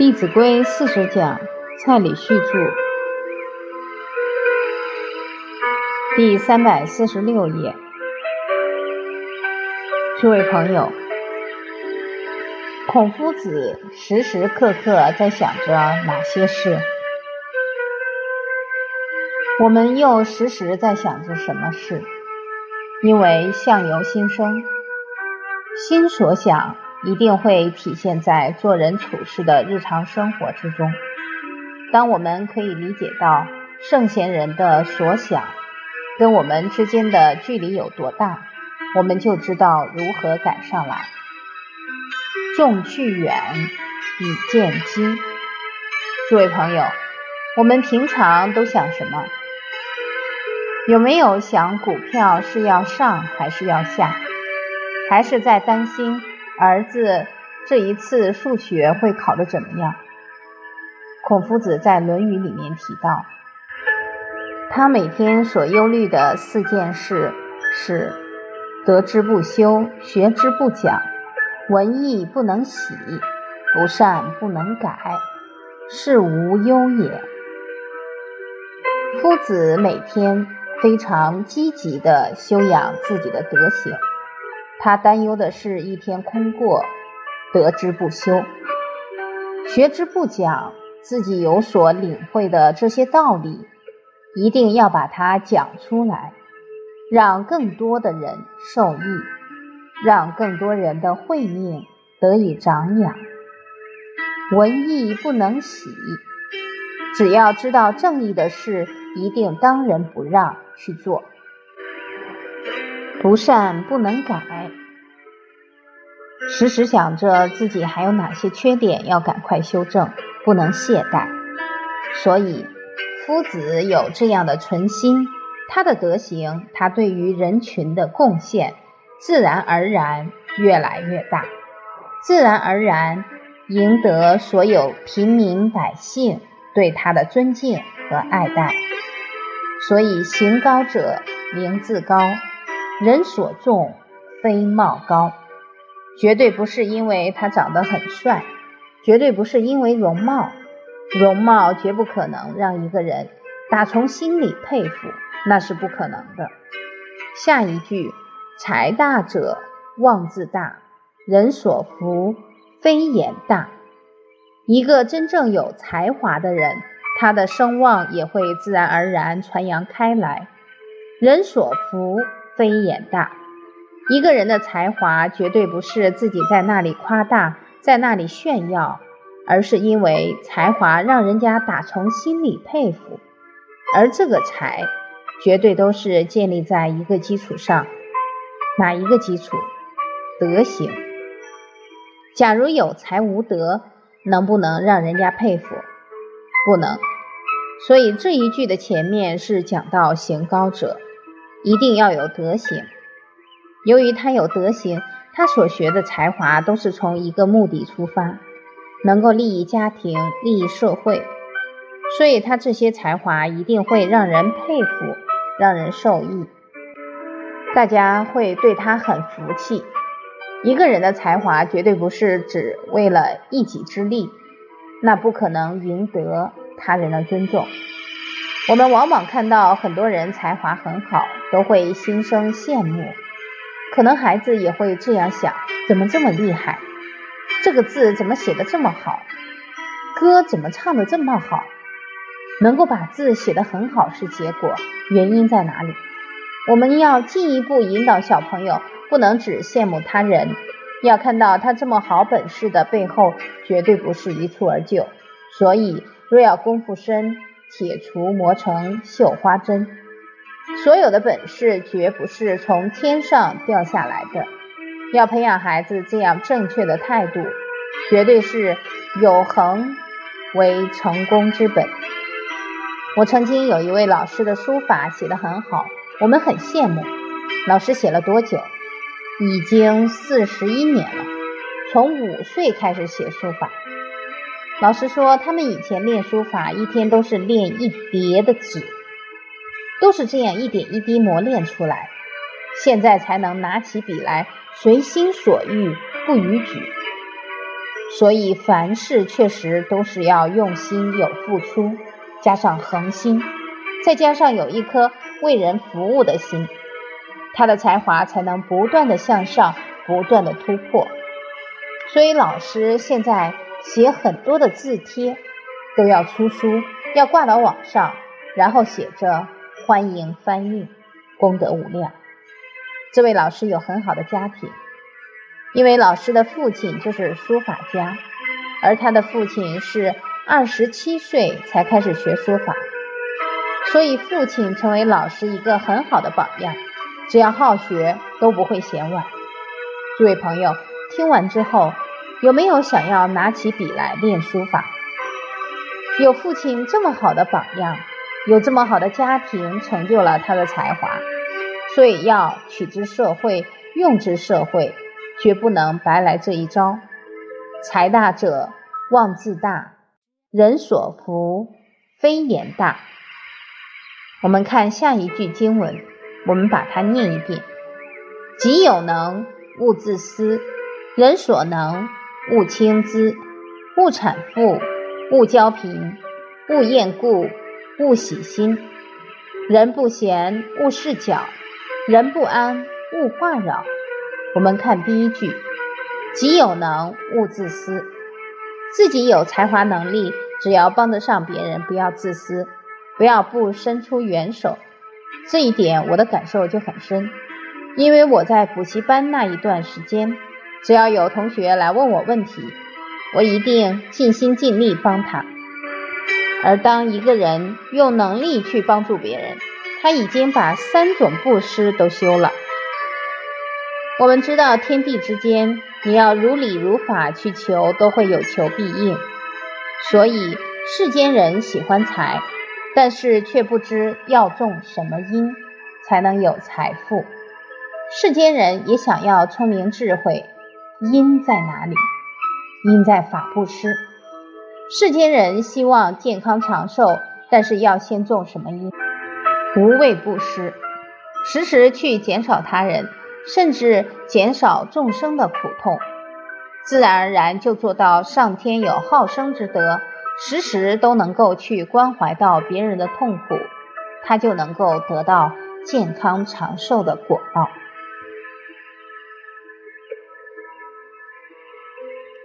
弟子规四十讲，蔡礼旭著，第三百四十六页。诸位朋友，孔夫子时时刻刻在想着哪些事？我们又时时在想着什么事？因为相由心生，心所想。一定会体现在做人处事的日常生活之中。当我们可以理解到圣贤人的所想跟我们之间的距离有多大，我们就知道如何赶上来。众去远，以见机。诸位朋友，我们平常都想什么？有没有想股票是要上还是要下？还是在担心？儿子这一次数学会考得怎么样？孔夫子在《论语》里面提到，他每天所忧虑的四件事是：得之不修，学之不讲，文艺不能喜，不善不能改，是无忧也。夫子每天非常积极地修养自己的德行。他担忧的是一天空过，得之不修，学之不讲，自己有所领会的这些道理，一定要把它讲出来，让更多的人受益，让更多人的慧命得以长养。文艺不能喜，只要知道正义的事，一定当仁不让去做。不善不能改，时时想着自己还有哪些缺点要赶快修正，不能懈怠。所以，夫子有这样的存心，他的德行，他对于人群的贡献，自然而然越来越大，自然而然赢得所有平民百姓对他的尊敬和爱戴。所以，行高者名自高。人所重非貌高，绝对不是因为他长得很帅，绝对不是因为容貌，容貌绝不可能让一个人打从心里佩服，那是不可能的。下一句，才大者望自大，人所服非言大。一个真正有才华的人，他的声望也会自然而然传扬开来，人所服。非眼大，一个人的才华绝对不是自己在那里夸大，在那里炫耀，而是因为才华让人家打从心里佩服。而这个才，绝对都是建立在一个基础上，哪一个基础？德行。假如有才无德，能不能让人家佩服？不能。所以这一句的前面是讲到行高者。一定要有德行。由于他有德行，他所学的才华都是从一个目的出发，能够利益家庭、利益社会，所以他这些才华一定会让人佩服，让人受益。大家会对他很服气。一个人的才华绝对不是只为了一己之利，那不可能赢得他人的尊重。我们往往看到很多人才华很好，都会心生羡慕。可能孩子也会这样想：怎么这么厉害？这个字怎么写的这么好？歌怎么唱的这么好？能够把字写得很好是结果，原因在哪里？我们要进一步引导小朋友，不能只羡慕他人，要看到他这么好本事的背后，绝对不是一蹴而就。所以，若要功夫深。铁杵磨成绣花针，所有的本事绝不是从天上掉下来的。要培养孩子这样正确的态度，绝对是有恒为成功之本。我曾经有一位老师的书法写得很好，我们很羡慕。老师写了多久？已经四十一年了，从五岁开始写书法。老师说，他们以前练书法，一天都是练一叠的纸，都是这样一点一滴磨练出来，现在才能拿起笔来，随心所欲，不逾矩。所以凡事确实都是要用心有付出，加上恒心，再加上有一颗为人服务的心，他的才华才能不断的向上，不断的突破。所以老师现在写很多的字帖，都要出书，要挂到网上，然后写着欢迎翻译，功德无量。这位老师有很好的家庭。因为老师的父亲就是书法家，而他的父亲是二十七岁才开始学书法，所以父亲成为老师一个很好的榜样。只要好学，都不会嫌晚。诸位朋友，听完之后，有没有想要拿起笔来练书法？有父亲这么好的榜样，有这么好的家庭，成就了他的才华，所以要取之社会，用之社会。绝不能白来这一招。财大者妄自大，人所福非言大。我们看下一句经文，我们把它念一遍：己有能，勿自私；人所能，勿轻资；勿产妇，勿骄贫；勿厌故，勿喜新；人不闲，勿事搅；人不安，勿话扰。我们看第一句：“己有能，勿自私。”自己有才华能力，只要帮得上别人，不要自私，不要不伸出援手。这一点我的感受就很深，因为我在补习班那一段时间，只要有同学来问我问题，我一定尽心尽力帮他。而当一个人用能力去帮助别人，他已经把三种布施都修了。我们知道天地之间，你要如理如法去求，都会有求必应。所以世间人喜欢财，但是却不知要种什么因才能有财富。世间人也想要聪明智慧，因在哪里？因在法布施。世间人希望健康长寿，但是要先种什么因？无畏布施，时时去减少他人。甚至减少众生的苦痛，自然而然就做到上天有好生之德，时时都能够去关怀到别人的痛苦，他就能够得到健康长寿的果报。